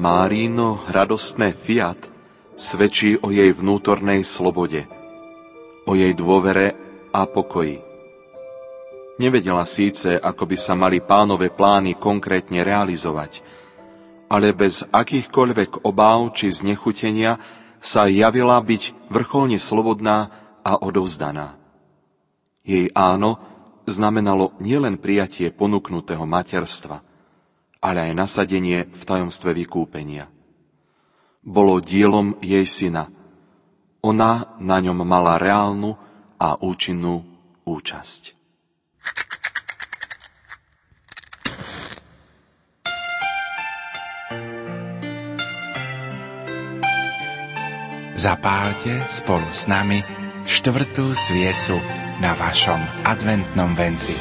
Márino radostné fiat svedčí o jej vnútornej slobode, o jej dôvere a pokoji. Nevedela síce, ako by sa mali pánové plány konkrétne realizovať, ale bez akýchkoľvek obáv či znechutenia sa javila byť vrcholne slobodná a odovzdaná. Jej áno znamenalo nielen prijatie ponúknutého materstva, ale aj nasadenie v tajomstve vykúpenia. Bolo dielom jej syna. Ona na ňom mala reálnu a účinnú účasť. Zapálte spolu s nami štvrtú sviecu na vašom adventnom venci.